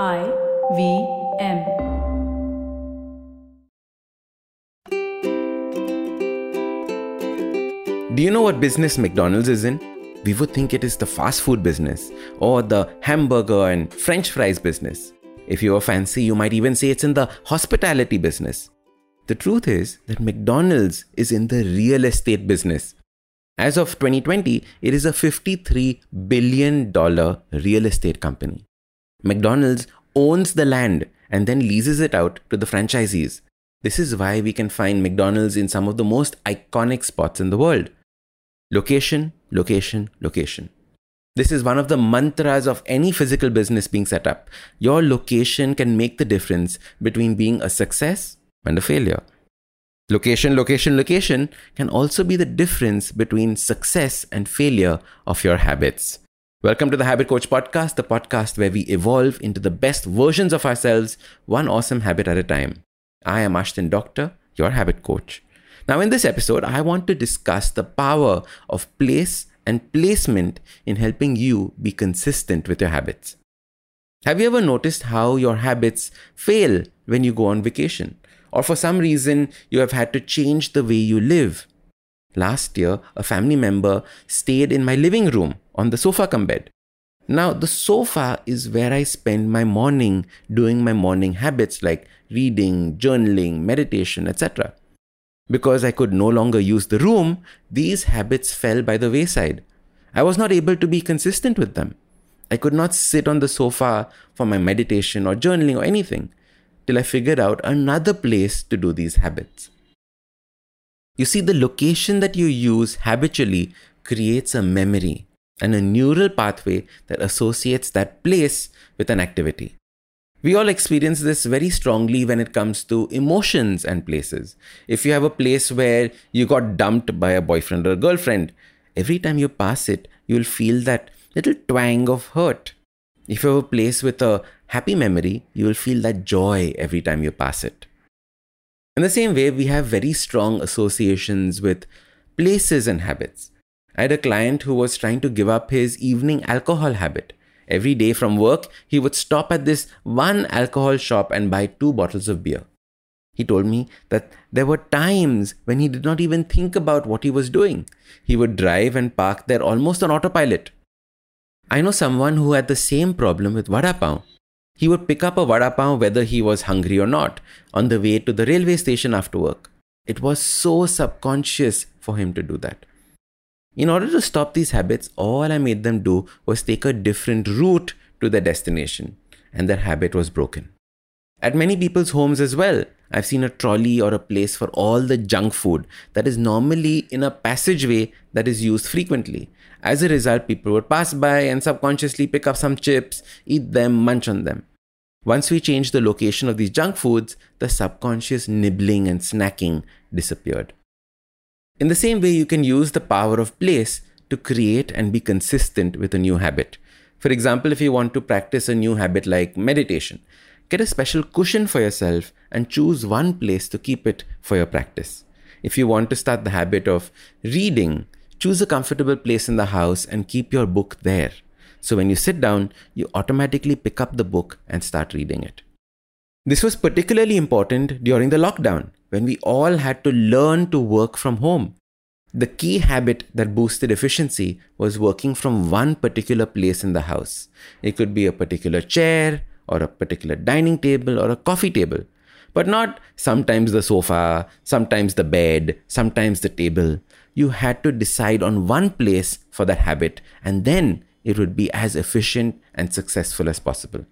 I V M. Do you know what business McDonald's is in? We would think it is the fast food business or the hamburger and french fries business. If you are fancy, you might even say it's in the hospitality business. The truth is that McDonald's is in the real estate business. As of 2020, it is a $53 billion real estate company. McDonald's owns the land and then leases it out to the franchisees. This is why we can find McDonald's in some of the most iconic spots in the world. Location, location, location. This is one of the mantras of any physical business being set up. Your location can make the difference between being a success and a failure. Location, location, location can also be the difference between success and failure of your habits. Welcome to the Habit Coach Podcast, the podcast where we evolve into the best versions of ourselves, one awesome habit at a time. I am Ashdin Doctor, your habit coach. Now, in this episode, I want to discuss the power of place and placement in helping you be consistent with your habits. Have you ever noticed how your habits fail when you go on vacation? Or for some reason, you have had to change the way you live? Last year, a family member stayed in my living room on the sofa come bed. Now, the sofa is where I spend my morning doing my morning habits like reading, journaling, meditation, etc. Because I could no longer use the room, these habits fell by the wayside. I was not able to be consistent with them. I could not sit on the sofa for my meditation or journaling or anything till I figured out another place to do these habits. You see, the location that you use habitually creates a memory and a neural pathway that associates that place with an activity. We all experience this very strongly when it comes to emotions and places. If you have a place where you got dumped by a boyfriend or a girlfriend, every time you pass it, you'll feel that little twang of hurt. If you have a place with a happy memory, you will feel that joy every time you pass it. In the same way, we have very strong associations with places and habits. I had a client who was trying to give up his evening alcohol habit. Every day from work, he would stop at this one alcohol shop and buy two bottles of beer. He told me that there were times when he did not even think about what he was doing. He would drive and park there almost on autopilot. I know someone who had the same problem with vada pav. He would pick up a vada pav whether he was hungry or not on the way to the railway station after work. It was so subconscious for him to do that. In order to stop these habits, all I made them do was take a different route to their destination, and their habit was broken. At many people's homes as well, I've seen a trolley or a place for all the junk food that is normally in a passageway that is used frequently. As a result, people would pass by and subconsciously pick up some chips, eat them, munch on them. Once we changed the location of these junk foods, the subconscious nibbling and snacking disappeared. In the same way, you can use the power of place to create and be consistent with a new habit. For example, if you want to practice a new habit like meditation, get a special cushion for yourself and choose one place to keep it for your practice. If you want to start the habit of reading, choose a comfortable place in the house and keep your book there. So when you sit down, you automatically pick up the book and start reading it. This was particularly important during the lockdown when we all had to learn to work from home. The key habit that boosted efficiency was working from one particular place in the house. It could be a particular chair, or a particular dining table, or a coffee table, but not sometimes the sofa, sometimes the bed, sometimes the table. You had to decide on one place for that habit, and then it would be as efficient and successful as possible.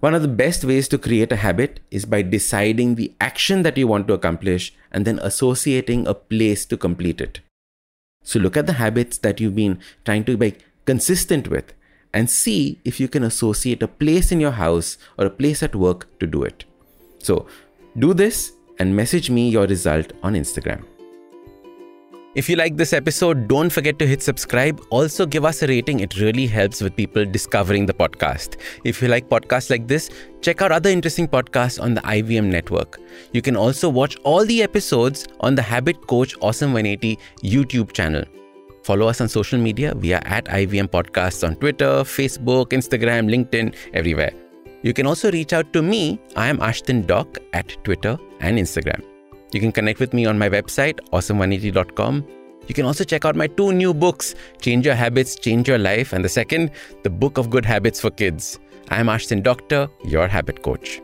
One of the best ways to create a habit is by deciding the action that you want to accomplish and then associating a place to complete it. So look at the habits that you've been trying to be consistent with and see if you can associate a place in your house or a place at work to do it. So do this and message me your result on Instagram. If you like this episode, don't forget to hit subscribe. Also, give us a rating. It really helps with people discovering the podcast. If you like podcasts like this, check out other interesting podcasts on the IVM network. You can also watch all the episodes on the Habit Coach Awesome 180 YouTube channel. Follow us on social media. We are at IVM Podcasts on Twitter, Facebook, Instagram, LinkedIn, everywhere. You can also reach out to me. I am Ashdin Doc at Twitter and Instagram. You can connect with me on my website, awesome180.com. You can also check out my two new books, Change Your Habits, Change Your Life, and the second, The Book of Good Habits for Kids. I am Ashdin Doctor, your habit coach.